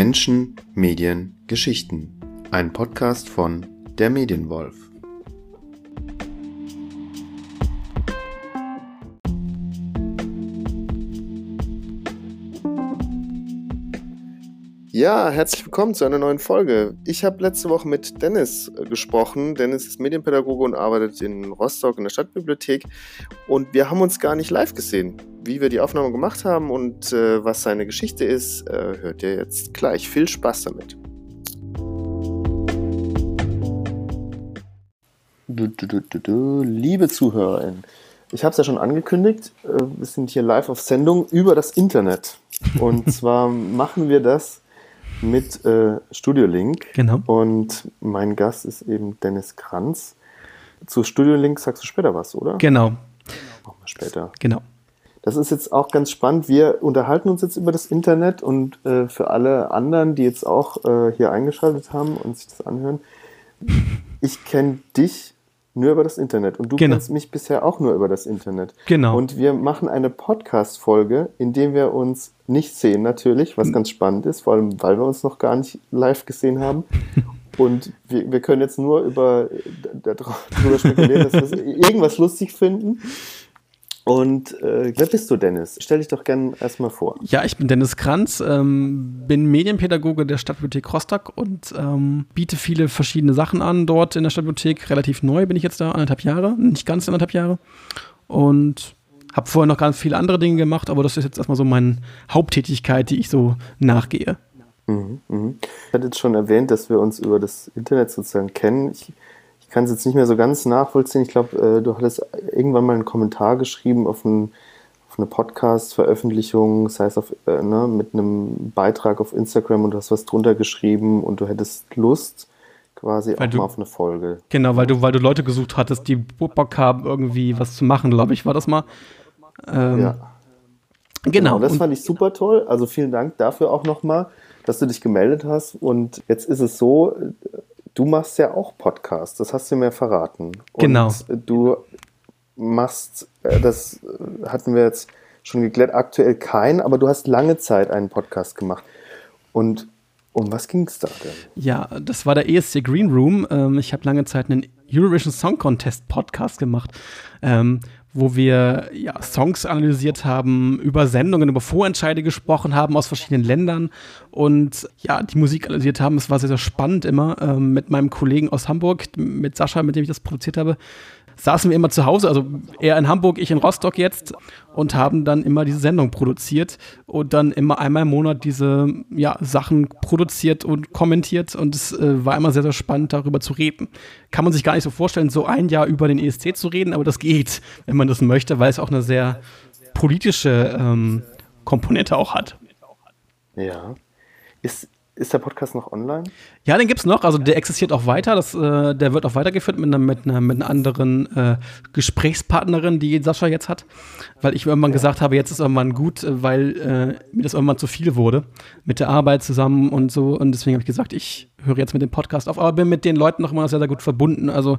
Menschen, Medien, Geschichten. Ein Podcast von Der Medienwolf. Ja, herzlich willkommen zu einer neuen Folge. Ich habe letzte Woche mit Dennis äh, gesprochen. Dennis ist Medienpädagoge und arbeitet in Rostock in der Stadtbibliothek. Und wir haben uns gar nicht live gesehen. Wie wir die Aufnahme gemacht haben und äh, was seine Geschichte ist, äh, hört ihr jetzt gleich. Viel Spaß damit. Du, du, du, Liebe Zuhörerinnen, ich habe es ja schon angekündigt, äh, wir sind hier live auf Sendung über das Internet. Und zwar machen wir das mit äh, Studio Link. Genau. Und mein Gast ist eben Dennis Kranz. Zu Studio Link sagst du später was, oder? Genau. Machen wir später. Genau. Das ist jetzt auch ganz spannend. Wir unterhalten uns jetzt über das Internet und äh, für alle anderen, die jetzt auch äh, hier eingeschaltet haben und sich das anhören, ich kenne dich nur über das Internet. Und du genau. kennst mich bisher auch nur über das Internet. Genau. Und wir machen eine Podcast-Folge, in der wir uns nicht sehen, natürlich, was ganz spannend ist, vor allem, weil wir uns noch gar nicht live gesehen haben. Und wir, wir können jetzt nur über darüber spekulieren, dass wir irgendwas lustig finden. Und äh, wer bist du, Dennis? Stell dich doch gerne erstmal vor. Ja, ich bin Dennis Kranz, ähm, bin Medienpädagoge der Stadtbibliothek Rostock und ähm, biete viele verschiedene Sachen an dort in der Stadtbibliothek. Relativ neu bin ich jetzt da, anderthalb Jahre, nicht ganz anderthalb Jahre. Und habe vorher noch ganz viele andere Dinge gemacht, aber das ist jetzt erstmal so meine Haupttätigkeit, die ich so nachgehe. Mhm, mh. Ich hatte jetzt schon erwähnt, dass wir uns über das Internet sozusagen kennen. Ich ich kann es jetzt nicht mehr so ganz nachvollziehen. Ich glaube, äh, du hattest irgendwann mal einen Kommentar geschrieben auf, ein, auf eine Podcast-Veröffentlichung, das heißt auf, äh, ne, mit einem Beitrag auf Instagram und du hast was drunter geschrieben und du hättest Lust quasi weil auch du, mal auf eine Folge. Genau, weil du, weil du Leute gesucht hattest, die Bock haben, irgendwie was zu machen, glaube ich, war das mal. Ähm, ja. Genau. genau das fand ich super toll. Also vielen Dank dafür auch nochmal, dass du dich gemeldet hast. Und jetzt ist es so, du machst ja auch Podcasts, das hast du mir verraten. Und genau. Du machst, äh, das hatten wir jetzt schon geklärt, aktuell keinen, aber du hast lange Zeit einen Podcast gemacht. Und um was ging es da denn? Ja, das war der ESC Green Room. Ähm, ich habe lange Zeit einen Eurovision Song Contest Podcast gemacht. Ähm, wo wir ja, Songs analysiert haben, über Sendungen, über Vorentscheide gesprochen haben aus verschiedenen Ländern und ja, die Musik analysiert haben. Es war sehr, sehr spannend immer ähm, mit meinem Kollegen aus Hamburg, mit Sascha, mit dem ich das produziert habe saßen wir immer zu Hause, also er in Hamburg, ich in Rostock jetzt und haben dann immer diese Sendung produziert und dann immer einmal im Monat diese ja, Sachen produziert und kommentiert und es äh, war immer sehr, sehr spannend, darüber zu reden. Kann man sich gar nicht so vorstellen, so ein Jahr über den ESC zu reden, aber das geht, wenn man das möchte, weil es auch eine sehr politische ähm, Komponente auch hat. Ja. Ist, ist der Podcast noch online? Ja, den gibt es noch. Also der existiert auch weiter. Das, äh, der wird auch weitergeführt mit einer, mit einer, mit einer anderen äh, Gesprächspartnerin, die Sascha jetzt hat. Weil ich irgendwann ja. gesagt habe, jetzt ist irgendwann gut, äh, weil äh, mir das irgendwann zu viel wurde. Mit der Arbeit zusammen und so. Und deswegen habe ich gesagt, ich höre jetzt mit dem Podcast auf. Aber bin mit den Leuten noch immer sehr, sehr gut verbunden. Also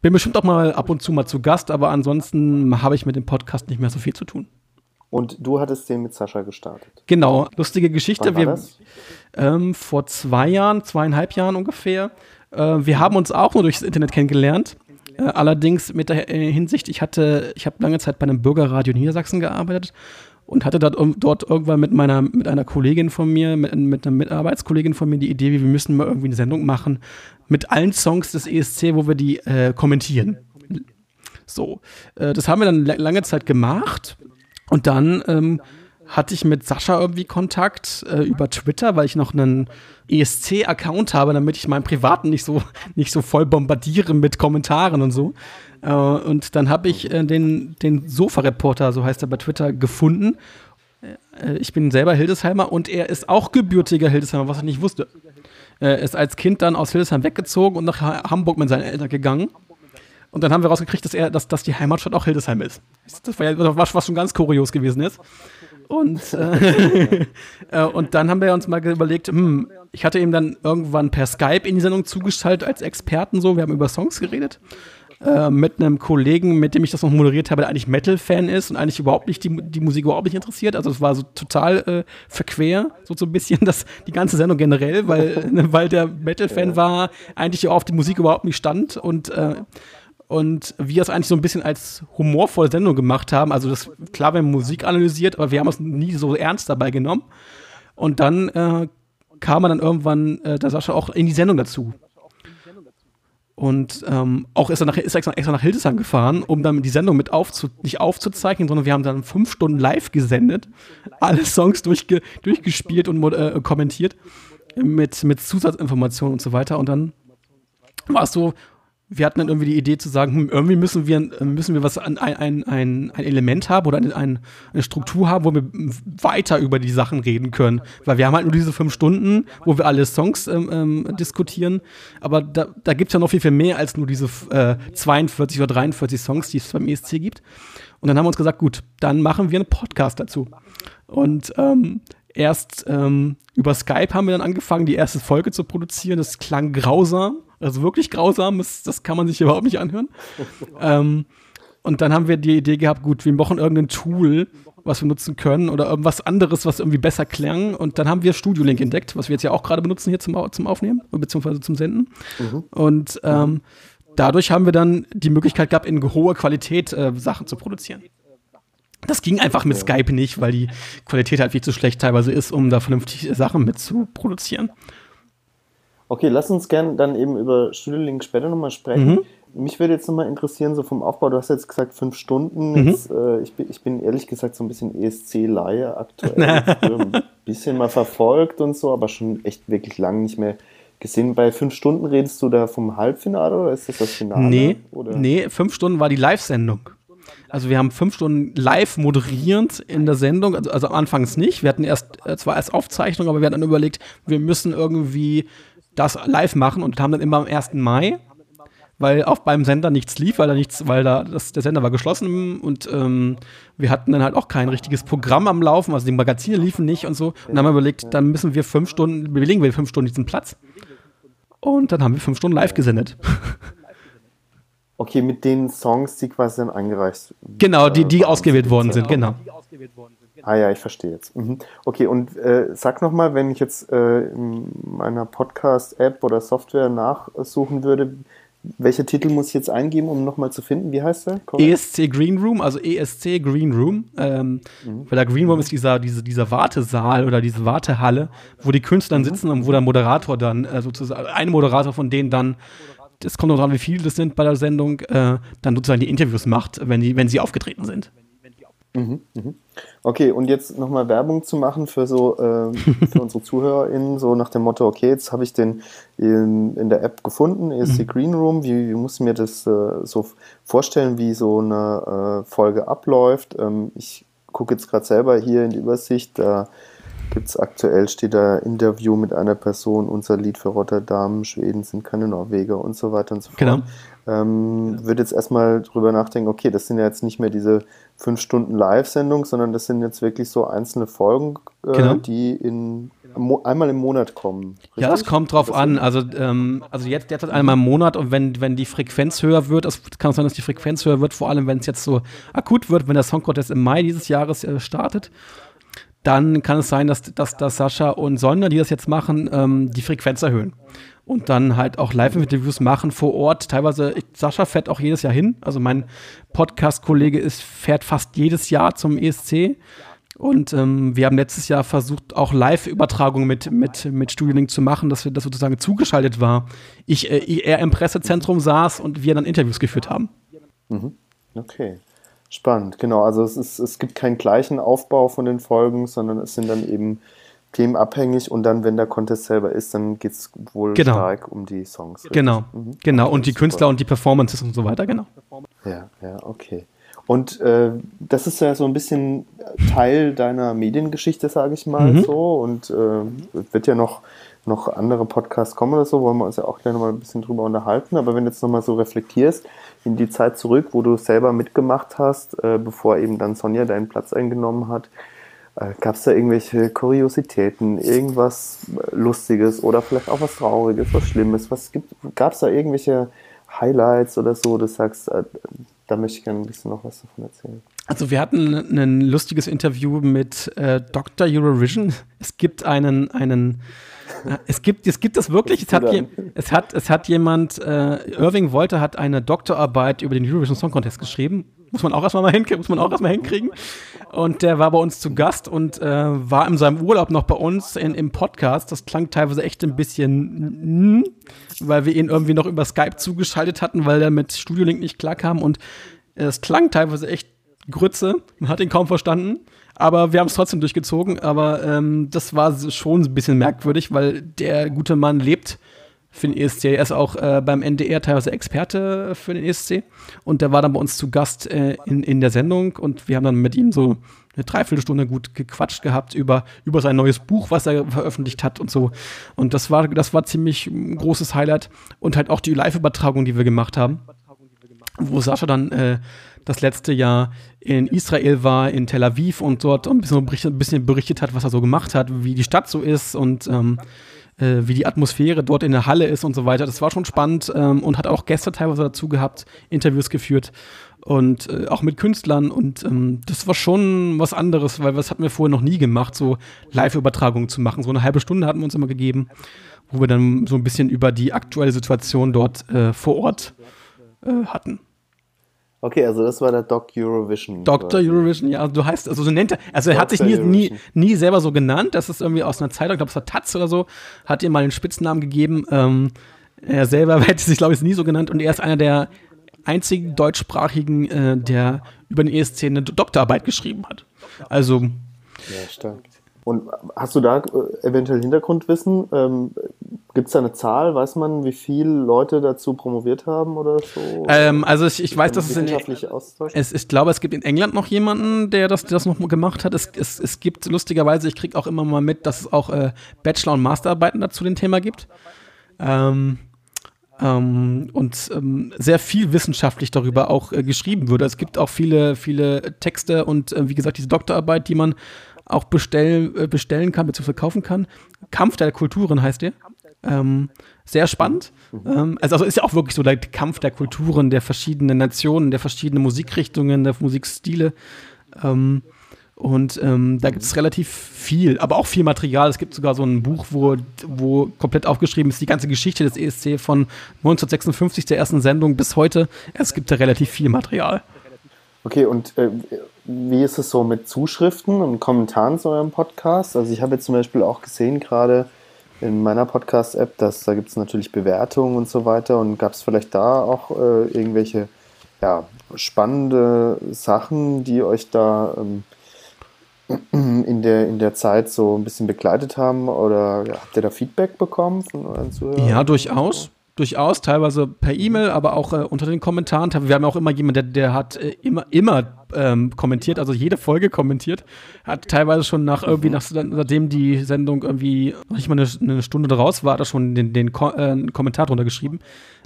bin bestimmt auch mal ab und zu mal zu Gast, aber ansonsten habe ich mit dem Podcast nicht mehr so viel zu tun. Und du hattest den mit Sascha gestartet. Genau, lustige Geschichte. Wir? Ähm, vor zwei Jahren, zweieinhalb Jahren ungefähr. Äh, wir haben uns auch nur durchs Internet kennengelernt. Äh, allerdings mit der äh, Hinsicht, ich hatte, ich habe lange Zeit bei einem Bürgerradio Niedersachsen gearbeitet und hatte dort, dort irgendwann mit meiner, mit einer Kollegin von mir, mit, mit einer Mitarbeitskollegin von mir die Idee, wir müssen mal irgendwie eine Sendung machen mit allen Songs des ESC, wo wir die äh, kommentieren. So, äh, das haben wir dann lange Zeit gemacht und dann ähm, hatte ich mit Sascha irgendwie Kontakt äh, über Twitter, weil ich noch einen ESC-Account habe, damit ich meinen privaten nicht so, nicht so voll bombardiere mit Kommentaren und so. Äh, und dann habe ich äh, den, den Sofa-Reporter, so heißt er bei Twitter, gefunden. Äh, ich bin selber Hildesheimer und er ist auch gebürtiger Hildesheimer, was ich nicht wusste. Er ist als Kind dann aus Hildesheim weggezogen und nach Hamburg mit seinen Eltern gegangen. Und dann haben wir rausgekriegt, dass er, dass, dass die Heimatstadt auch Hildesheim ist. Das war ja was, was schon ganz kurios gewesen ist. Und, äh, äh, und dann haben wir uns mal überlegt, hm, ich hatte ihm dann irgendwann per Skype in die Sendung zugeschaltet als Experten so, wir haben über Songs geredet. äh, mit einem Kollegen, mit dem ich das noch moderiert habe, der eigentlich Metal-Fan ist und eigentlich überhaupt nicht die, die Musik überhaupt nicht interessiert. Also es war so total äh, verquer, so, so ein bisschen das, die ganze Sendung generell, weil, weil der Metal-Fan war, eigentlich auf die Musik überhaupt nicht stand und äh, und wir es eigentlich so ein bisschen als humorvolle Sendung gemacht haben. Also das klar, wir haben Musik analysiert, aber wir haben es nie so ernst dabei genommen. Und dann äh, kam dann irgendwann äh, der Sascha auch in die Sendung dazu. Und ähm, auch ist er, nach, ist er extra nach Hildesheim gefahren, um dann die Sendung mit aufzu, nicht aufzuzeichnen, sondern wir haben dann fünf Stunden live gesendet, alle Songs durchge, durchgespielt und äh, kommentiert mit, mit Zusatzinformationen und so weiter. Und dann war es so, wir hatten dann irgendwie die Idee zu sagen, hm, irgendwie müssen wir, müssen wir was ein, ein, ein, ein Element haben oder ein, eine Struktur haben, wo wir weiter über die Sachen reden können. Weil wir haben halt nur diese fünf Stunden, wo wir alle Songs ähm, ähm, diskutieren. Aber da, da gibt es ja noch viel, viel mehr als nur diese äh, 42 oder 43 Songs, die es beim ESC gibt. Und dann haben wir uns gesagt, gut, dann machen wir einen Podcast dazu. Und ähm, erst ähm, über Skype haben wir dann angefangen, die erste Folge zu produzieren. Das klang grausam also wirklich grausam, das, das kann man sich überhaupt nicht anhören. ähm, und dann haben wir die Idee gehabt, gut, wir brauchen irgendein Tool, was wir nutzen können oder irgendwas anderes, was irgendwie besser klang. Und dann haben wir Studio Link entdeckt, was wir jetzt ja auch gerade benutzen hier zum, zum Aufnehmen, beziehungsweise zum Senden. Mhm. Und ähm, dadurch haben wir dann die Möglichkeit gehabt, in hoher Qualität äh, Sachen zu produzieren. Das ging einfach mit Skype nicht, weil die Qualität halt viel zu schlecht teilweise ist, um da vernünftig Sachen mit zu produzieren. Okay, lass uns gerne dann eben über Studiolink später nochmal sprechen. Mhm. Mich würde jetzt nochmal interessieren, so vom Aufbau, du hast jetzt gesagt fünf Stunden. Mhm. Jetzt, äh, ich, bin, ich bin ehrlich gesagt so ein bisschen ESC-Laie aktuell. ein bisschen mal verfolgt und so, aber schon echt wirklich lang nicht mehr gesehen. Bei fünf Stunden redest du da vom Halbfinale oder ist das das Finale? Nee, oder? nee fünf Stunden war die Live-Sendung. Also wir haben fünf Stunden live moderierend in der Sendung, also, also anfangs nicht. Wir hatten erst, äh, zwar erst Aufzeichnung, aber wir hatten dann überlegt, wir müssen irgendwie das live machen und haben dann immer am 1. Mai, weil auch beim Sender nichts lief, weil da nichts, weil da das, der Sender war geschlossen und ähm, wir hatten dann halt auch kein richtiges Programm am Laufen, also die Magazine liefen nicht und so. Und dann haben wir überlegt, dann müssen wir fünf Stunden, belegen wir fünf Stunden diesen Platz. Und dann haben wir fünf Stunden live gesendet. Okay, mit den Songs, die quasi dann eingereicht Genau, die, die äh, ausgewählt worden sind, genau. Ah ja, ich verstehe jetzt. Mhm. Okay, und äh, sag nochmal, wenn ich jetzt äh, in meiner Podcast-App oder Software nachsuchen würde, welche Titel muss ich jetzt eingeben, um nochmal zu finden? Wie heißt der? Correct? ESC Green Room, also ESC Green Room. Ähm, mhm. Weil der Green Room ist dieser, diese, dieser Wartesaal oder diese Wartehalle, wo die Künstler mhm. sitzen und wo der Moderator dann äh, sozusagen, ein Moderator von denen dann, es kommt noch dran, wie viele das sind bei der Sendung, äh, dann sozusagen die Interviews macht, wenn, die, wenn sie aufgetreten sind. Mhm, mhm. Okay, und jetzt nochmal Werbung zu machen für so äh, für unsere ZuhörerInnen, so nach dem Motto, okay, jetzt habe ich den in, in, der App gefunden, ESC mhm. Green Room, wie, wie muss ich mir das äh, so vorstellen, wie so eine äh, Folge abläuft? Ähm, ich gucke jetzt gerade selber hier in die Übersicht, da gibt es aktuell, steht da Interview mit einer Person, unser Lied für Rotterdam, Schweden sind keine Norweger und so weiter und so fort. Genau. Ähm, würde jetzt erstmal drüber nachdenken, okay, das sind ja jetzt nicht mehr diese fünf Stunden Live-Sendung, sondern das sind jetzt wirklich so einzelne Folgen, äh, genau. die in einmal im Monat kommen. Richtig? Ja, es kommt drauf an. Also, ähm, also jetzt derzeit einmal im Monat und wenn, wenn die Frequenz höher wird, es kann sein, dass die Frequenz höher wird, vor allem wenn es jetzt so akut wird, wenn der Song Contest im Mai dieses Jahres äh, startet dann kann es sein, dass, dass, dass Sascha und Sonja, die das jetzt machen, ähm, die Frequenz erhöhen. Und dann halt auch Live-Interviews machen vor Ort. Teilweise, ich, Sascha fährt auch jedes Jahr hin. Also mein Podcast-Kollege fährt fast jedes Jahr zum ESC. Und ähm, wir haben letztes Jahr versucht, auch Live-Übertragungen mit, mit, mit Studiolink zu machen, dass wir das sozusagen zugeschaltet war. Ich, äh, er im Pressezentrum saß und wir dann Interviews geführt haben. Mhm. Okay. Spannend, genau. Also es, ist, es gibt keinen gleichen Aufbau von den Folgen, sondern es sind dann eben themenabhängig und dann, wenn der Contest selber ist, dann geht es wohl genau. stark um die Songs. Richtig? Genau, mhm. genau. Und die Künstler und die Performances und so weiter, genau. Ja, ja, okay. Und äh, das ist ja so ein bisschen Teil deiner Mediengeschichte, sage ich mal mhm. so. Und äh, wird ja noch, noch andere Podcasts kommen oder so, wollen wir uns ja auch gleich nochmal ein bisschen drüber unterhalten. Aber wenn du jetzt nochmal so reflektierst, in die Zeit zurück, wo du selber mitgemacht hast, äh, bevor eben dann Sonja deinen Platz eingenommen hat. Äh, Gab es da irgendwelche Kuriositäten, irgendwas Lustiges oder vielleicht auch was Trauriges, was Schlimmes? Was Gab es da irgendwelche Highlights oder so, du sagst, äh, da möchte ich gerne ein bisschen noch was davon erzählen. Also wir hatten ein lustiges Interview mit äh, Dr. Eurovision. Es gibt einen, einen es gibt, es gibt das wirklich. Es hat, je, es hat, es hat jemand, äh, Irving Wolter hat eine Doktorarbeit über den Eurovision Song Contest geschrieben. Muss man auch erstmal mal hinkriegen, muss man auch erstmal hinkriegen. Und der war bei uns zu Gast und äh, war in seinem Urlaub noch bei uns in, im Podcast. Das klang teilweise echt ein bisschen, weil wir ihn irgendwie noch über Skype zugeschaltet hatten, weil er mit Studio Link nicht klarkam und es klang teilweise echt Grütze. Man hat ihn kaum verstanden. Aber wir haben es trotzdem durchgezogen. Aber ähm, das war schon ein bisschen merkwürdig, weil der gute Mann lebt für den ESC. Er ist auch äh, beim NDR teilweise Experte für den ESC. Und der war dann bei uns zu Gast äh, in, in der Sendung. Und wir haben dann mit ihm so eine Dreiviertelstunde gut gequatscht gehabt über, über sein neues Buch, was er veröffentlicht hat und so. Und das war, das war ziemlich ein großes Highlight. Und halt auch die Live-Übertragung, die wir gemacht haben. Wo Sascha dann äh, das letzte Jahr in Israel war, in Tel Aviv und dort ein bisschen berichtet, ein bisschen berichtet hat, was er so gemacht hat, wie die Stadt so ist und ähm, äh, wie die Atmosphäre dort in der Halle ist und so weiter. Das war schon spannend ähm, und hat auch Gäste teilweise dazu gehabt, Interviews geführt und äh, auch mit Künstlern und ähm, das war schon was anderes, weil das hatten wir vorher noch nie gemacht, so Live-Übertragungen zu machen. So eine halbe Stunde hatten wir uns immer gegeben, wo wir dann so ein bisschen über die aktuelle Situation dort äh, vor Ort äh, hatten. Okay, also das war der Doc Eurovision. Dr. Eurovision, ja, du heißt, also so nennt er, also er hat sich nie, nie, nie selber so genannt, das ist irgendwie aus einer Zeitung, ich glaube, es war Taz oder so, hat ihm mal den Spitznamen gegeben. Ähm, er selber hätte sich, glaube ich, nie so genannt und er ist einer der einzigen deutschsprachigen, äh, der über den ESC eine Doktorarbeit geschrieben hat. Also. Ja, stark. Und hast du da äh, eventuell Hintergrundwissen? Ähm, Gibt es da eine Zahl? Weiß man, wie viele Leute dazu promoviert haben oder so? Ähm, also ich, ich weiß, dass es in es, ich glaube, es gibt in England noch jemanden, der das, das noch gemacht hat. Es, es, es gibt lustigerweise, ich kriege auch immer mal mit, dass es auch äh, Bachelor- und Masterarbeiten dazu dem Thema gibt. Ähm, ähm, und ähm, sehr viel wissenschaftlich darüber auch äh, geschrieben wird. Es gibt auch viele, viele Texte und äh, wie gesagt, diese Doktorarbeit, die man auch bestellen, äh, bestellen kann, bzw. verkaufen kann. Kampf der Kulturen heißt der. Ähm, sehr spannend. Ähm, also, also ist ja auch wirklich so der Kampf der Kulturen, der verschiedenen Nationen, der verschiedenen Musikrichtungen, der Musikstile. Ähm, und ähm, da gibt es relativ viel, aber auch viel Material. Es gibt sogar so ein Buch, wo, wo komplett aufgeschrieben ist die ganze Geschichte des ESC von 1956, der ersten Sendung, bis heute. Es gibt da relativ viel Material. Okay, und äh, wie ist es so mit Zuschriften und Kommentaren zu eurem Podcast? Also ich habe jetzt zum Beispiel auch gesehen, gerade in meiner Podcast-App, dass da gibt es natürlich Bewertungen und so weiter. Und gab es vielleicht da auch äh, irgendwelche ja, spannende Sachen, die euch da ähm, in, der, in der Zeit so ein bisschen begleitet haben? Oder ja, habt ihr da Feedback bekommen von euren Zuhörern? Ja, durchaus durchaus, teilweise per E-Mail, aber auch äh, unter den Kommentaren. Wir haben auch immer jemanden, der, der hat äh, immer, immer ähm, kommentiert, also jede Folge kommentiert. Hat teilweise schon nach irgendwie, nach, nachdem die Sendung irgendwie noch nicht mal eine, eine Stunde draus war, hat er schon den, den Ko äh, Kommentar drunter geschrieben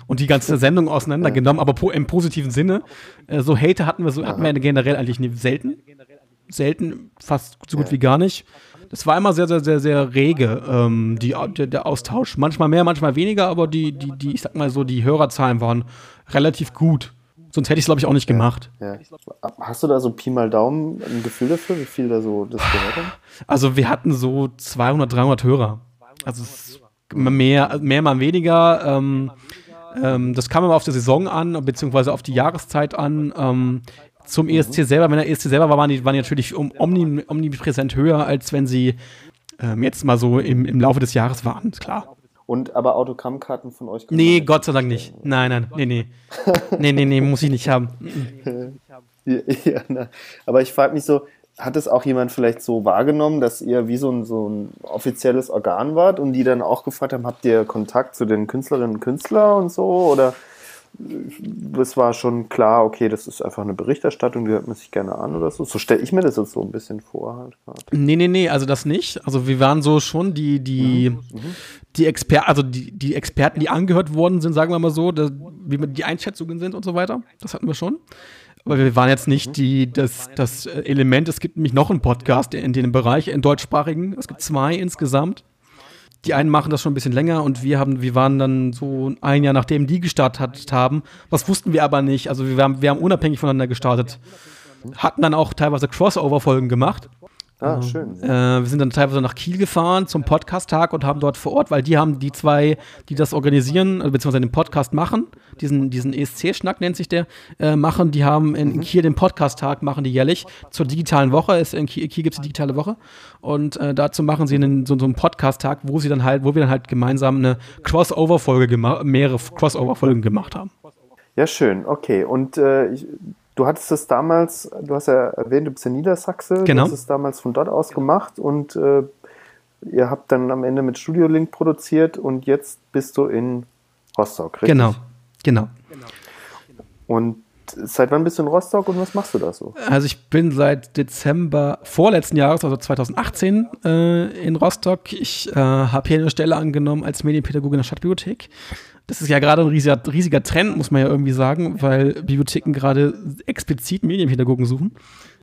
und die ganze Sendung auseinandergenommen, aber po im positiven Sinne. Äh, so Hater hatten wir so, hatten wir generell eigentlich nie, selten. Selten, fast so gut wie gar nicht das war immer sehr, sehr, sehr, sehr rege, ähm, die, der, der, Austausch. Manchmal mehr, manchmal weniger, aber die, die, die, ich sag mal so, die Hörerzahlen waren relativ gut. Sonst hätte ich es, glaube ich, auch nicht gemacht. Ja. Hast du da so Pi mal Daumen ein Gefühl dafür, wie viel da so das gehört haben? Also wir hatten so 200, 300 Hörer. Also mehr, mehr mal weniger. Ähm, ähm, das kam immer auf die Saison an, beziehungsweise auf die Jahreszeit an. Ähm, zum ESC selber, wenn der ESC selber war, waren die, waren die natürlich um, omni, omnipräsent höher, als wenn sie ähm, jetzt mal so im, im Laufe des Jahres waren, klar. Und aber Autogrammkarten von euch? Nee, Gott sei Dank nicht. Nein, nein, nee, nee. nee, nee, nee, muss ich nicht haben. ja, ja, na. Aber ich frage mich so, hat es auch jemand vielleicht so wahrgenommen, dass ihr wie so ein, so ein offizielles Organ wart und die dann auch gefragt haben, habt ihr Kontakt zu den Künstlerinnen und Künstlern und so? Oder es war schon klar, okay, das ist einfach eine Berichterstattung, die hört man sich gerne an oder so. So stelle ich mir das jetzt so ein bisschen vor. Halt nee, nee, nee, also das nicht. Also wir waren so schon die, die, mhm. die Experten, also die, die Experten, die angehört worden sind, sagen wir mal so, dass, wie die Einschätzungen sind und so weiter. Das hatten wir schon. Aber wir waren jetzt nicht mhm. die, das, das Element, es gibt nämlich noch einen Podcast in dem Bereich, in deutschsprachigen. Es gibt zwei insgesamt die einen machen das schon ein bisschen länger und wir haben, wir waren dann so ein Jahr nachdem die gestartet haben. Was wussten wir aber nicht. Also wir haben, wir haben unabhängig voneinander gestartet. Hatten dann auch teilweise Crossover-Folgen gemacht. Ah, schön. Äh, wir sind dann teilweise nach Kiel gefahren zum Podcast-Tag und haben dort vor Ort, weil die haben die zwei, die das organisieren, äh, beziehungsweise den Podcast machen, diesen, diesen ESC-Schnack nennt sich der, äh, machen, die haben in, in Kiel den Podcast-Tag, machen die jährlich zur digitalen Woche. Ist in Kiel, Kiel gibt es die digitale Woche. Und äh, dazu machen sie einen, so, so einen Podcast-Tag, wo sie dann halt, wo wir dann halt gemeinsam eine Crossover-Folge gemacht, mehrere Crossover-Folgen gemacht haben. Ja, schön, okay. Und äh, ich, Du hattest es damals, du hast ja erwähnt, du bist ja Niedersachse, genau. du hast es damals von dort aus gemacht und äh, ihr habt dann am Ende mit Studio Link produziert und jetzt bist du in Rostock, richtig? Genau, genau. Und seit wann bist du in Rostock und was machst du da so? Also ich bin seit Dezember vorletzten Jahres, also 2018, äh, in Rostock. Ich äh, habe hier eine Stelle angenommen als Medienpädagoge in der Stadtbibliothek. Das ist ja gerade ein riesiger, riesiger Trend, muss man ja irgendwie sagen, weil Bibliotheken gerade explizit Medienpädagogen suchen.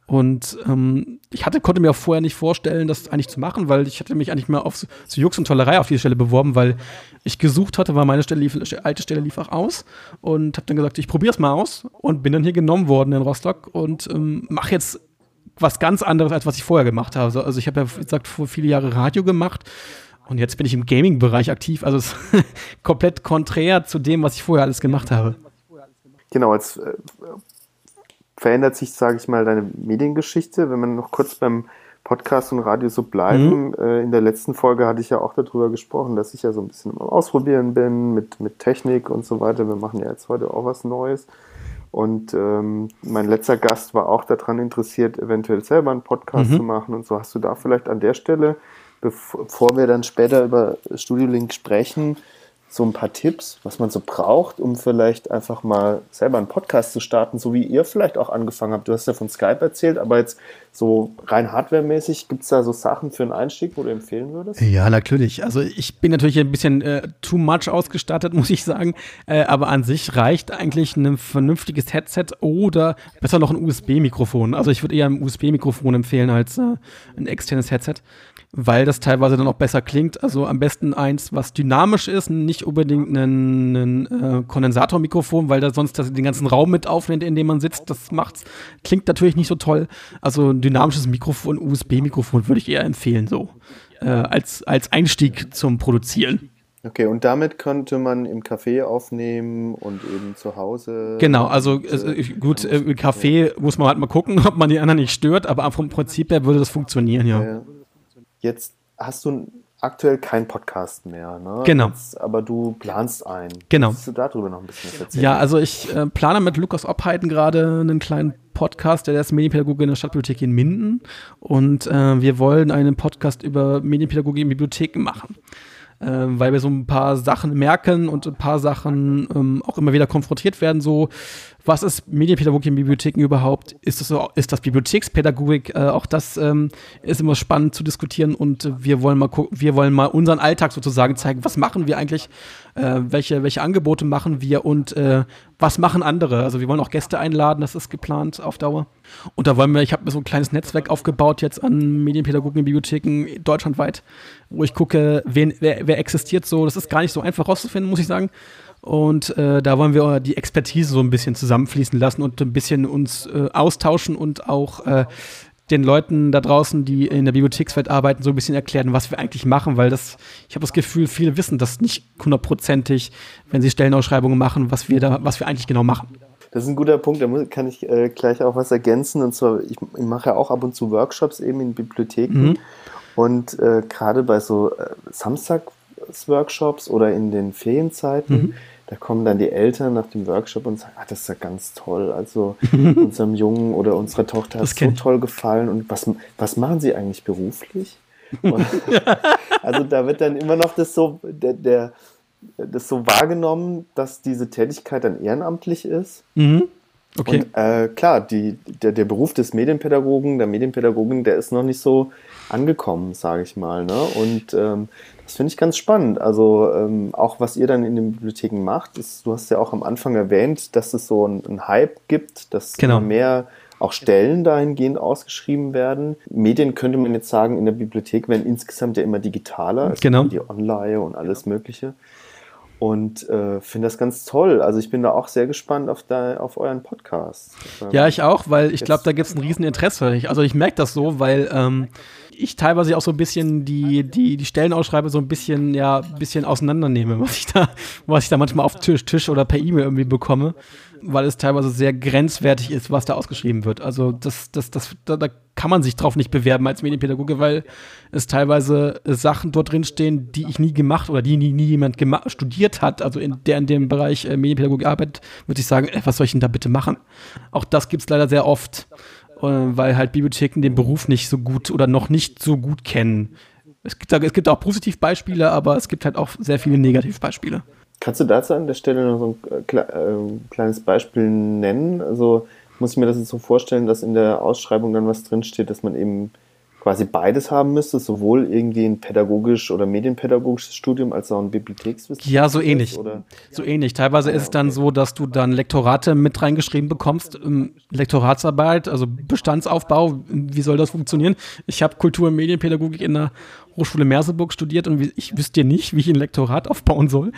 Und ähm, ich hatte, konnte mir auch vorher nicht vorstellen, das eigentlich zu machen, weil ich hatte mich eigentlich mal auf so, Jux und Tollerei auf diese Stelle beworben, weil ich gesucht hatte, weil meine Stelle lief, alte Stelle lief auch aus und habe dann gesagt, ich probiere es mal aus und bin dann hier genommen worden in Rostock und ähm, mache jetzt was ganz anderes, als was ich vorher gemacht habe. Also ich habe ja, wie gesagt, vor viele Jahre Radio gemacht und jetzt bin ich im Gaming-Bereich aktiv. Also es ist komplett konträr zu dem, was ich vorher alles gemacht habe. Genau, jetzt äh, verändert sich, sage ich mal, deine Mediengeschichte. Wenn wir noch kurz beim Podcast und Radio so bleiben. Mhm. Äh, in der letzten Folge hatte ich ja auch darüber gesprochen, dass ich ja so ein bisschen am Ausprobieren bin mit, mit Technik und so weiter. Wir machen ja jetzt heute auch was Neues. Und ähm, mein letzter Gast war auch daran interessiert, eventuell selber einen Podcast mhm. zu machen. Und so hast du da vielleicht an der Stelle bevor wir dann später über Studio Link sprechen, so ein paar Tipps, was man so braucht, um vielleicht einfach mal selber einen Podcast zu starten, so wie ihr vielleicht auch angefangen habt. Du hast ja von Skype erzählt, aber jetzt so rein hardwaremäßig, gibt es da so Sachen für einen Einstieg, wo du empfehlen würdest? Ja, natürlich. Also ich bin natürlich ein bisschen äh, too much ausgestattet, muss ich sagen. Äh, aber an sich reicht eigentlich ein vernünftiges Headset oder besser noch ein USB-Mikrofon. Also ich würde eher ein USB-Mikrofon empfehlen als äh, ein externes Headset weil das teilweise dann auch besser klingt. Also am besten eins, was dynamisch ist, nicht unbedingt ein, ein äh, Kondensatormikrofon, weil da sonst das, den ganzen Raum mit aufnimmt, in dem man sitzt. Das macht's, klingt natürlich nicht so toll. Also dynamisches Mikrofon, USB-Mikrofon würde ich eher empfehlen, so äh, als, als Einstieg zum Produzieren. Okay, und damit könnte man im Café aufnehmen und eben zu Hause. Genau, also äh, gut, äh, im Café muss man halt mal gucken, ob man die anderen nicht stört, aber vom Prinzip her würde das funktionieren, ja. ja. Jetzt hast du aktuell keinen Podcast mehr, ne? Genau. Jetzt, aber du planst einen. Genau. Kannst du darüber noch ein bisschen was erzählen? Ja, also ich äh, plane mit Lukas Obheiden gerade einen kleinen Podcast, der ist Medienpädagoge in der Stadtbibliothek in Minden. Und äh, wir wollen einen Podcast über Medienpädagogik in Bibliotheken machen. Äh, weil wir so ein paar Sachen merken und ein paar Sachen ähm, auch immer wieder konfrontiert werden, so was ist Medienpädagogik in Bibliotheken überhaupt? Ist das, so, ist das Bibliothekspädagogik? Äh, auch das ähm, ist immer spannend zu diskutieren und wir wollen mal wir wollen mal unseren Alltag sozusagen zeigen. Was machen wir eigentlich? Äh, welche, welche Angebote machen wir und äh, was machen andere? Also wir wollen auch Gäste einladen, das ist geplant auf Dauer. Und da wollen wir, ich habe mir so ein kleines Netzwerk aufgebaut jetzt an Medienpädagogen in Bibliotheken deutschlandweit, wo ich gucke, wen, wer, wer existiert so. Das ist gar nicht so einfach rauszufinden, muss ich sagen. Und äh, da wollen wir die Expertise so ein bisschen zusammenfließen lassen und ein bisschen uns äh, austauschen und auch äh, den Leuten da draußen, die in der Bibliothekswelt arbeiten, so ein bisschen erklären, was wir eigentlich machen, weil das, ich habe das Gefühl, viele wissen das nicht hundertprozentig, wenn sie Stellenausschreibungen machen, was wir da, was wir eigentlich genau machen. Das ist ein guter Punkt, da kann ich äh, gleich auch was ergänzen. Und zwar, ich, ich, mache ja auch ab und zu Workshops eben in Bibliotheken. Mhm. Und äh, gerade bei so äh, Samstagsworkshops oder in den Ferienzeiten, mhm da kommen dann die Eltern nach dem Workshop und sagen, ah, das ist ja ganz toll. Also unserem Jungen oder unserer Tochter hat es so toll gefallen. Und was, was machen sie eigentlich beruflich? Und, also da wird dann immer noch das so, der, der, das so wahrgenommen, dass diese Tätigkeit dann ehrenamtlich ist. Mhm. Okay. Und äh, klar, die, der, der Beruf des Medienpädagogen, der Medienpädagogin, der ist noch nicht so angekommen, sage ich mal. Ne? Und ähm, das finde ich ganz spannend. Also ähm, auch was ihr dann in den Bibliotheken macht, ist, du hast ja auch am Anfang erwähnt, dass es so einen Hype gibt, dass genau. mehr auch Stellen dahingehend ausgeschrieben werden. Medien könnte man jetzt sagen, in der Bibliothek werden insgesamt ja immer digitaler. Es genau. Die Online und alles Mögliche. Und äh, finde das ganz toll. Also ich bin da auch sehr gespannt auf, da, auf euren Podcast. Ja, ich auch, weil ich glaube, da gibt es ein Rieseninteresse. Also ich merke das so, weil ähm, ich teilweise auch so ein bisschen die, die, die Stellenausschreibe so ein bisschen, ja, bisschen auseinandernehme, was ich da, was ich da manchmal auf Tisch, Tisch oder per E-Mail irgendwie bekomme, weil es teilweise sehr grenzwertig ist, was da ausgeschrieben wird. Also das, das, das, da, da kann man sich drauf nicht bewerben als Medienpädagoge, weil es teilweise Sachen dort drin stehen, die ich nie gemacht oder die nie, nie jemand studiert hat, also in der in dem Bereich äh, Medienpädagogik arbeitet, würde ich sagen, ey, was soll ich denn da bitte machen? Auch das gibt es leider sehr oft. Äh, weil halt Bibliotheken den Beruf nicht so gut oder noch nicht so gut kennen. Es gibt, es gibt auch Positivbeispiele, aber es gibt halt auch sehr viele Negativbeispiele. Kannst du dazu an der Stelle noch so ein äh, kleines Beispiel nennen? Also muss ich mir das jetzt so vorstellen, dass in der Ausschreibung dann was drinsteht, dass man eben quasi beides haben müsste, sowohl irgendwie ein pädagogisch oder medienpädagogisches Studium als auch ein Bibliothekswissenschaft? Ja, so ähnlich. Oder? So ähnlich. Teilweise ja, ist es dann okay. so, dass du dann Lektorate mit reingeschrieben bekommst, Lektoratsarbeit, also Bestandsaufbau, wie soll das funktionieren? Ich habe Kultur- und Medienpädagogik in der Hochschule Merseburg studiert und ich wüsste nicht, wie ich ein Lektorat aufbauen soll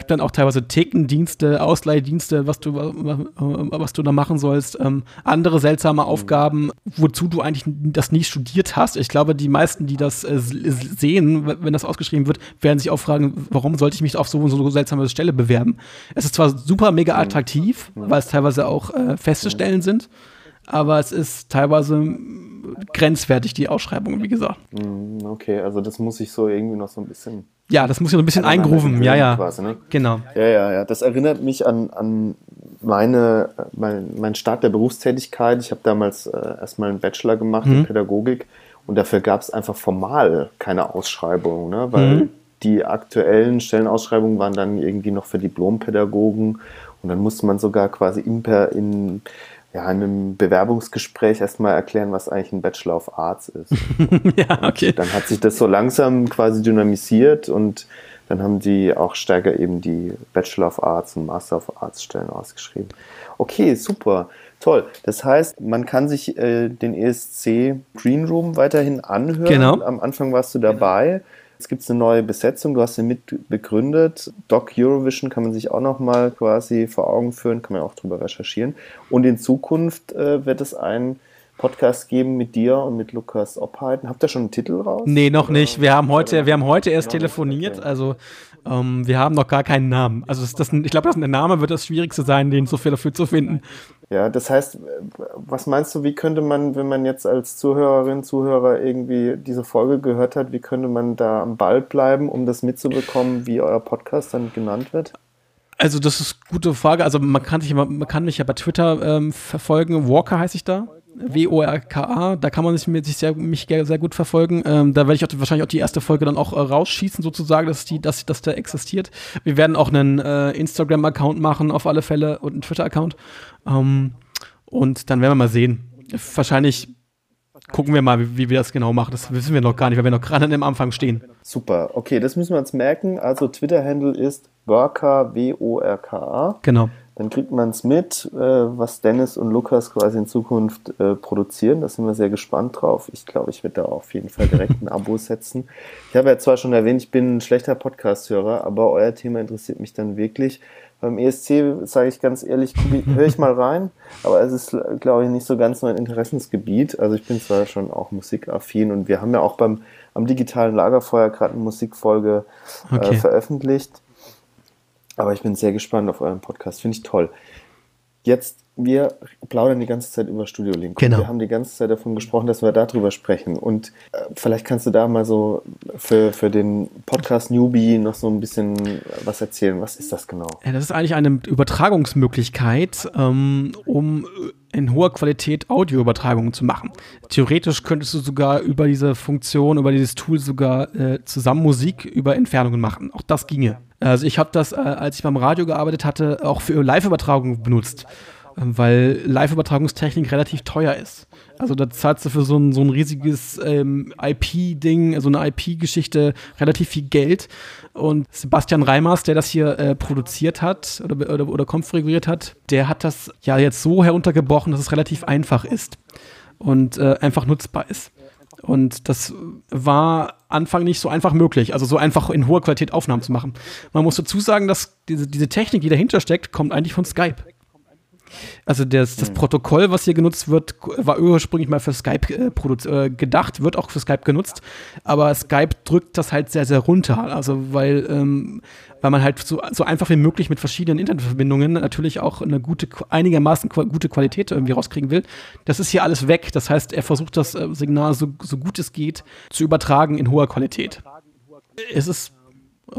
gibt dann auch teilweise Thekendienste, Ausleihdienste, was du, was du da machen sollst, ähm, andere seltsame Aufgaben, wozu du eigentlich das nie studiert hast. Ich glaube, die meisten, die das äh, sehen, wenn das ausgeschrieben wird, werden sich auch fragen, warum sollte ich mich auf so, so eine seltsame Stelle bewerben? Es ist zwar super mega mhm. attraktiv, weil es teilweise auch äh, feste Stellen sind, aber es ist teilweise grenzwertig, die Ausschreibung, wie gesagt. Mhm, okay, also das muss ich so irgendwie noch so ein bisschen ja, das muss ich noch ein bisschen eingrufen. Ja, ja. Quasi, ne? Genau. Ja, ja, ja. Das erinnert mich an, an meine, mein, mein Start der Berufstätigkeit. Ich habe damals äh, erstmal einen Bachelor gemacht mhm. in Pädagogik und dafür gab es einfach formal keine Ausschreibung, ne? weil mhm. die aktuellen Stellenausschreibungen waren dann irgendwie noch für Diplompädagogen und dann musste man sogar quasi in, in ja, in einem Bewerbungsgespräch erstmal erklären, was eigentlich ein Bachelor of Arts ist. ja, okay. Und dann hat sich das so langsam quasi dynamisiert und dann haben die auch stärker eben die Bachelor of Arts und Master of Arts Stellen ausgeschrieben. Okay, super. Toll. Das heißt, man kann sich äh, den ESC Green Room weiterhin anhören. Genau. Am Anfang warst du dabei. Genau. Jetzt gibt es eine neue Besetzung, du hast sie mit begründet. Doc Eurovision kann man sich auch nochmal quasi vor Augen führen, kann man auch drüber recherchieren. Und in Zukunft äh, wird es einen Podcast geben mit dir und mit Lukas Opheiden. Habt ihr schon einen Titel raus? Nee, noch nicht. Wir haben heute, wir haben heute erst telefoniert. Okay. Also ähm, wir haben noch gar keinen Namen. Also das, das, ich glaube, der Name wird das Schwierigste sein, den so viel dafür zu finden. Ja, das heißt, was meinst du, wie könnte man, wenn man jetzt als Zuhörerin, Zuhörer irgendwie diese Folge gehört hat, wie könnte man da am Ball bleiben, um das mitzubekommen, wie euer Podcast dann genannt wird? Also das ist eine gute Frage. Also man kann, sich, man kann mich ja bei Twitter ähm, verfolgen. Walker heiße ich da. W-O-R-K-A, da kann man sich, sich sehr, mich sehr gut verfolgen. Ähm, da werde ich auch, wahrscheinlich auch die erste Folge dann auch äh, rausschießen, sozusagen, dass, die, dass, dass der existiert. Wir werden auch einen äh, Instagram-Account machen, auf alle Fälle, und einen Twitter-Account. Ähm, und dann werden wir mal sehen. Wahrscheinlich gucken wir mal, wie, wie, wir das genau machen. Das wissen wir noch gar nicht, weil wir noch gerade am Anfang stehen. Super, okay, das müssen wir uns merken. Also Twitter-Handle ist Worka, W-O-R-K-A. Genau dann kriegt man es mit, äh, was Dennis und Lukas quasi in Zukunft äh, produzieren. Da sind wir sehr gespannt drauf. Ich glaube, ich werde da auf jeden Fall direkt ein Abo setzen. Ich habe ja zwar schon erwähnt, ich bin ein schlechter Podcast-Hörer, aber euer Thema interessiert mich dann wirklich. Beim ESC, sage ich ganz ehrlich, höre ich mal rein, aber es ist, glaube ich, nicht so ganz mein Interessensgebiet. Also ich bin zwar schon auch musikaffin und wir haben ja auch beim am digitalen Lagerfeuer gerade eine Musikfolge äh, okay. veröffentlicht. Aber ich bin sehr gespannt auf euren Podcast. Finde ich toll. Jetzt, wir plaudern die ganze Zeit über Studio Link. Genau. Wir haben die ganze Zeit davon gesprochen, dass wir darüber sprechen. Und äh, vielleicht kannst du da mal so für, für den Podcast Newbie noch so ein bisschen was erzählen. Was ist das genau? Ja, das ist eigentlich eine Übertragungsmöglichkeit, ähm, um in hoher Qualität Audioübertragungen zu machen. Theoretisch könntest du sogar über diese Funktion, über dieses Tool sogar äh, zusammen Musik über Entfernungen machen. Auch das ginge. Also ich habe das, äh, als ich beim Radio gearbeitet hatte, auch für Live-Übertragungen benutzt. weil Live-Übertragungstechnik relativ teuer ist. Also da zahlst du für so ein, so ein riesiges ähm, IP-Ding, so eine IP-Geschichte relativ viel Geld. Und Sebastian Reimers, der das hier äh, produziert hat oder, oder, oder konfiguriert hat, der hat das ja jetzt so heruntergebrochen, dass es relativ einfach ist und äh, einfach nutzbar ist. Und das war Anfang nicht so einfach möglich, also so einfach in hoher Qualität Aufnahmen zu machen. Man muss dazu sagen, dass diese, diese Technik, die dahinter steckt, kommt eigentlich von Skype. Also das, das mhm. Protokoll, was hier genutzt wird, war ursprünglich mal für Skype äh, äh, gedacht, wird auch für Skype genutzt, aber Skype drückt das halt sehr, sehr runter. Also weil, ähm, weil man halt so, so einfach wie möglich mit verschiedenen Internetverbindungen natürlich auch eine gute, einigermaßen gute Qualität irgendwie rauskriegen will. Das ist hier alles weg. Das heißt, er versucht das äh, Signal so, so gut es geht zu übertragen in hoher Qualität. Es ist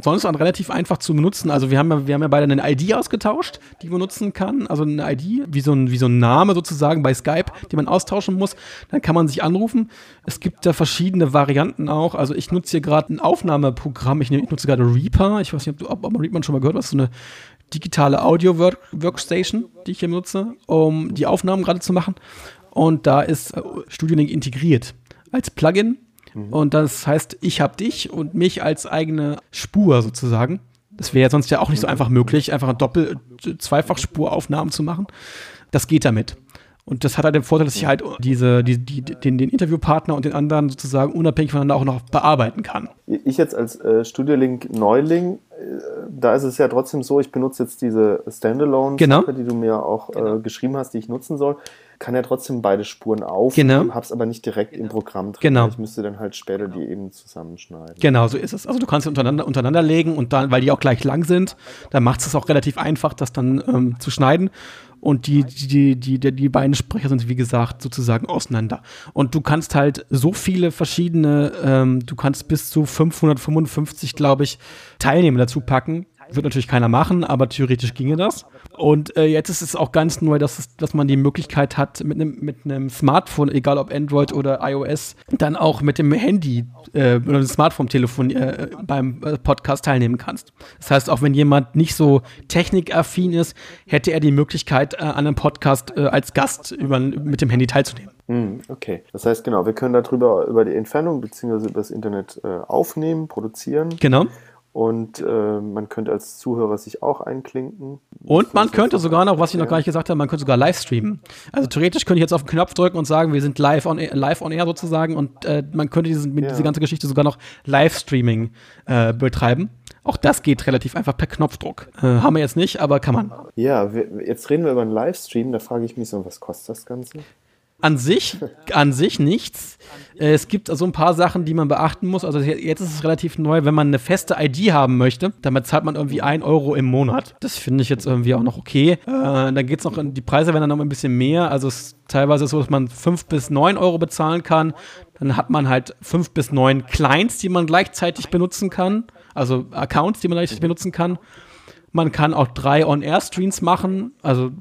sonst dann relativ einfach zu benutzen. Also wir haben ja, wir haben ja beide eine ID ausgetauscht, die man nutzen kann. Also eine ID, wie so ein, wie so ein Name sozusagen bei Skype, die man austauschen muss. Dann kann man sich anrufen. Es gibt da verschiedene Varianten auch. Also ich nutze hier gerade ein Aufnahmeprogramm. Ich, nutze gerade Reaper. Ich weiß nicht, ob, ob man Reaper schon mal gehört hat. So eine digitale Audio-Workstation, die ich hier nutze, um die Aufnahmen gerade zu machen. Und da ist äh, Studio Link integriert als Plugin Mhm. Und das heißt, ich habe dich und mich als eigene Spur sozusagen. Das wäre sonst ja auch nicht so einfach möglich, einfach Doppel-, Zweifachspuraufnahmen zu machen. Das geht damit. Und das hat halt den Vorteil, dass ich halt diese, die, die, den, den Interviewpartner und den anderen sozusagen unabhängig voneinander auch noch bearbeiten kann. Ich jetzt als äh, Studiolink Neuling, äh, da ist es ja trotzdem so, ich benutze jetzt diese Standalone-Sache, genau. die du mir auch äh, genau. geschrieben hast, die ich nutzen soll kann ja trotzdem beide Spuren aufnehmen, genau. hab's aber nicht direkt im Programm drin. Genau. Ich müsste dann halt später die eben zusammenschneiden. Genau, so ist es. Also du kannst sie untereinander, untereinander legen und dann, weil die auch gleich lang sind, dann macht es auch relativ einfach, das dann ähm, zu schneiden. Und die, die, die, die, die beiden Sprecher sind, wie gesagt, sozusagen auseinander. Und du kannst halt so viele verschiedene, ähm, du kannst bis zu 555, glaube ich, Teilnehmer dazu packen, wird natürlich keiner machen, aber theoretisch ginge das. Und äh, jetzt ist es auch ganz neu, dass, es, dass man die Möglichkeit hat, mit einem mit Smartphone, egal ob Android oder iOS, dann auch mit dem Handy äh, oder dem Smartphone-Telefon äh, beim äh, Podcast teilnehmen kannst. Das heißt, auch wenn jemand nicht so technikaffin ist, hätte er die Möglichkeit, äh, an einem Podcast äh, als Gast über, mit dem Handy teilzunehmen. Hm, okay, das heißt genau, wir können darüber über die Entfernung bzw. über das Internet aufnehmen, produzieren. Genau. Und äh, man könnte als Zuhörer sich auch einklinken. Und man könnte sogar noch, was ich noch gar nicht gesagt habe, man könnte sogar live streamen. Also theoretisch könnte ich jetzt auf den Knopf drücken und sagen, wir sind live on, live on air sozusagen und äh, man könnte diese, ja. diese ganze Geschichte sogar noch Livestreaming äh, betreiben. Auch das geht relativ einfach per Knopfdruck. Äh, haben wir jetzt nicht, aber kann man. Ja, wir, jetzt reden wir über einen Livestream. Da frage ich mich so, was kostet das Ganze? An sich, an sich nichts. Äh, es gibt also ein paar Sachen, die man beachten muss. Also jetzt ist es relativ neu, wenn man eine feste ID haben möchte, damit zahlt man irgendwie 1 Euro im Monat. Das finde ich jetzt irgendwie auch noch okay. Äh, dann geht es noch, die Preise werden dann noch ein bisschen mehr. Also es ist teilweise so, dass man 5 bis 9 Euro bezahlen kann. Dann hat man halt 5 bis 9 Clients, die man gleichzeitig benutzen kann. Also Accounts, die man gleichzeitig benutzen kann. Man kann auch drei On-Air-Streams machen. Also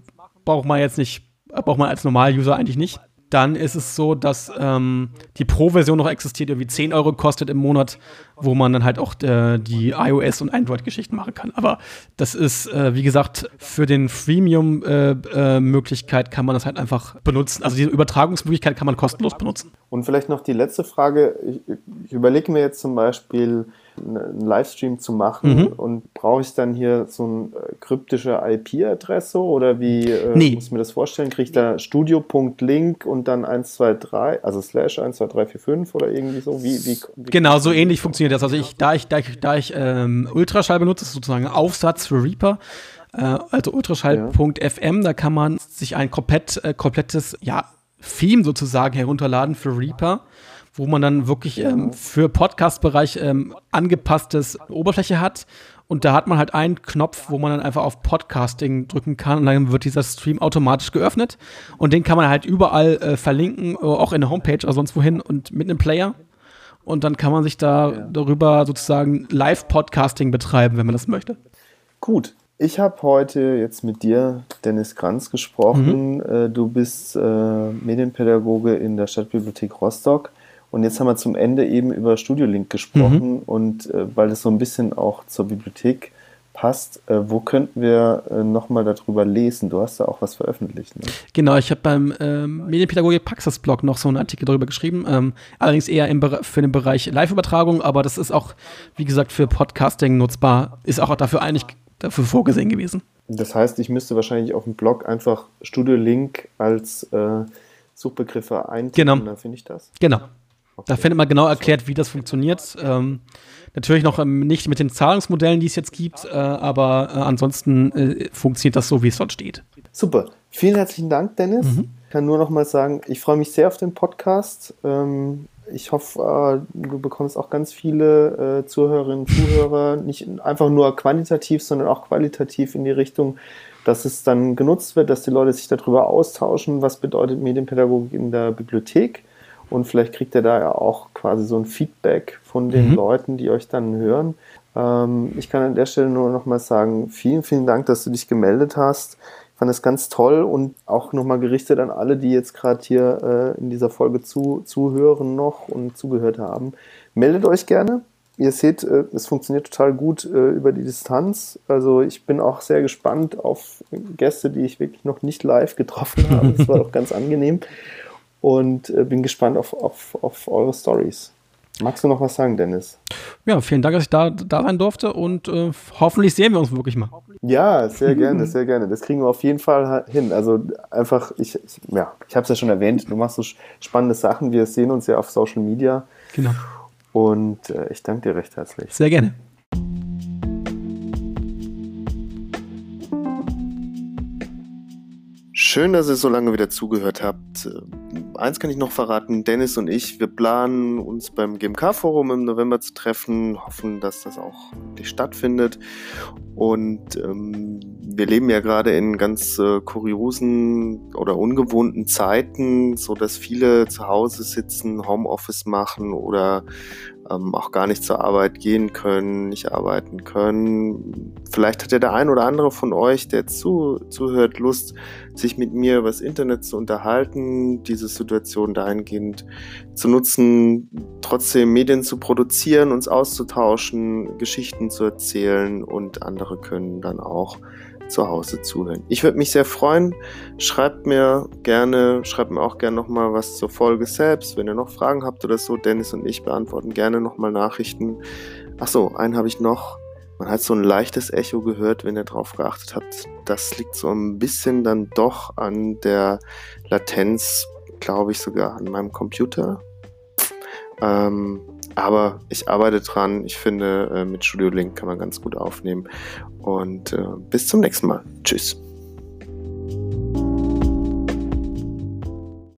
braucht man jetzt nicht, braucht man als Normal-User eigentlich nicht dann ist es so, dass ähm, die Pro-Version noch existiert, irgendwie 10 Euro kostet im Monat, wo man dann halt auch äh, die iOS- und Android-Geschichten machen kann. Aber das ist, äh, wie gesagt, für den Freemium-Möglichkeit äh, äh kann man das halt einfach benutzen. Also diese Übertragungsmöglichkeit kann man kostenlos benutzen. Und vielleicht noch die letzte Frage. Ich, ich überlege mir jetzt zum Beispiel, einen Livestream zu machen mhm. und brauche ich dann hier so eine äh, kryptische IP-Adresse oder wie äh, nee. muss ich mir das vorstellen? Kriege ich da studio.link und dann 123, also slash 12345 oder irgendwie so? Wie, wie, wie genau, so ähnlich funktioniert das. Also ich, da ich, da ich, da ich ähm, Ultraschall benutze, ist sozusagen Aufsatz für Reaper, äh, also ultraschall.fm, ja. da kann man sich ein komplett, äh, komplettes, ja, Theme sozusagen herunterladen für Reaper wo man dann wirklich ähm, für Podcast-Bereich ähm, angepasstes Oberfläche hat. Und da hat man halt einen Knopf, wo man dann einfach auf Podcasting drücken kann und dann wird dieser Stream automatisch geöffnet. Und den kann man halt überall äh, verlinken, äh, auch in der Homepage oder sonst wohin und mit einem Player. Und dann kann man sich da ja. darüber sozusagen Live-Podcasting betreiben, wenn man das möchte. Gut. Ich habe heute jetzt mit dir, Dennis Kranz, gesprochen. Mhm. Äh, du bist äh, Medienpädagoge in der Stadtbibliothek Rostock. Und jetzt haben wir zum Ende eben über Studio Link gesprochen mhm. und äh, weil es so ein bisschen auch zur Bibliothek hast, äh, wo könnten wir äh, nochmal darüber lesen? Du hast da auch was veröffentlicht. Ne? Genau, ich habe beim ähm, Medienpädagogik Praxis-Blog noch so einen Artikel darüber geschrieben. Ähm, allerdings eher im für den Bereich Live-Übertragung, aber das ist auch, wie gesagt, für Podcasting nutzbar. Ist auch dafür eigentlich dafür vorgesehen gewesen. Das heißt, ich müsste wahrscheinlich auf dem Blog einfach Studio Link als äh, Suchbegriffe eintippen, genau. dann finde ich das. Genau. Da findet man genau erklärt, wie das funktioniert. Ähm, natürlich noch ähm, nicht mit den Zahlungsmodellen, die es jetzt gibt, äh, aber äh, ansonsten äh, funktioniert das so, wie es dort steht. Super. Vielen herzlichen Dank, Dennis. Mhm. Ich kann nur noch mal sagen, ich freue mich sehr auf den Podcast. Ähm, ich hoffe, äh, du bekommst auch ganz viele äh, Zuhörerinnen und Zuhörer, nicht einfach nur quantitativ, sondern auch qualitativ in die Richtung, dass es dann genutzt wird, dass die Leute sich darüber austauschen, was bedeutet Medienpädagogik in der Bibliothek. Und vielleicht kriegt ihr da ja auch quasi so ein Feedback von den mhm. Leuten, die euch dann hören. Ähm, ich kann an der Stelle nur noch mal sagen, vielen, vielen Dank, dass du dich gemeldet hast. Ich fand es ganz toll und auch nochmal gerichtet an alle, die jetzt gerade hier äh, in dieser Folge zu, zuhören noch und zugehört haben. Meldet euch gerne ihr seht, äh, es funktioniert total gut äh, über die Distanz. Also ich bin auch sehr gespannt auf Gäste, die ich wirklich noch nicht live getroffen habe. Das war auch ganz angenehm. Und äh, bin gespannt auf, auf, auf eure Stories. Magst du noch was sagen, Dennis? Ja, vielen Dank, dass ich da, da sein durfte und äh, hoffentlich sehen wir uns wirklich mal. Ja, sehr gerne, sehr gerne. Das kriegen wir auf jeden Fall hin. Also einfach, ich, ich ja, ich habe es ja schon erwähnt, du machst so spannende Sachen. Wir sehen uns ja auf Social Media. Genau. Und äh, ich danke dir recht herzlich. Sehr gerne. Schön, dass ihr so lange wieder zugehört habt. Eins kann ich noch verraten, Dennis und ich, wir planen uns beim GMK-Forum im November zu treffen, hoffen, dass das auch stattfindet. Und ähm, wir leben ja gerade in ganz äh, kuriosen oder ungewohnten Zeiten, so dass viele zu Hause sitzen, Homeoffice machen oder ähm, auch gar nicht zur Arbeit gehen können, nicht arbeiten können. Vielleicht hat ja der ein oder andere von euch, der zu, zuhört, Lust, sich mit mir über das Internet zu unterhalten, diese Situation dahingehend zu nutzen, trotzdem Medien zu produzieren, uns auszutauschen, Geschichten zu erzählen und andere können dann auch zu Hause zuhören. Ich würde mich sehr freuen. Schreibt mir gerne, schreibt mir auch gerne nochmal was zur Folge selbst. Wenn ihr noch Fragen habt oder so, Dennis und ich beantworten gerne nochmal Nachrichten. Achso, einen habe ich noch. Man hat so ein leichtes Echo gehört, wenn ihr drauf geachtet habt. Das liegt so ein bisschen dann doch an der Latenz, glaube ich sogar an meinem Computer. Ähm, aber ich arbeite dran. Ich finde, äh, mit Studio Link kann man ganz gut aufnehmen. Und äh, bis zum nächsten Mal. Tschüss.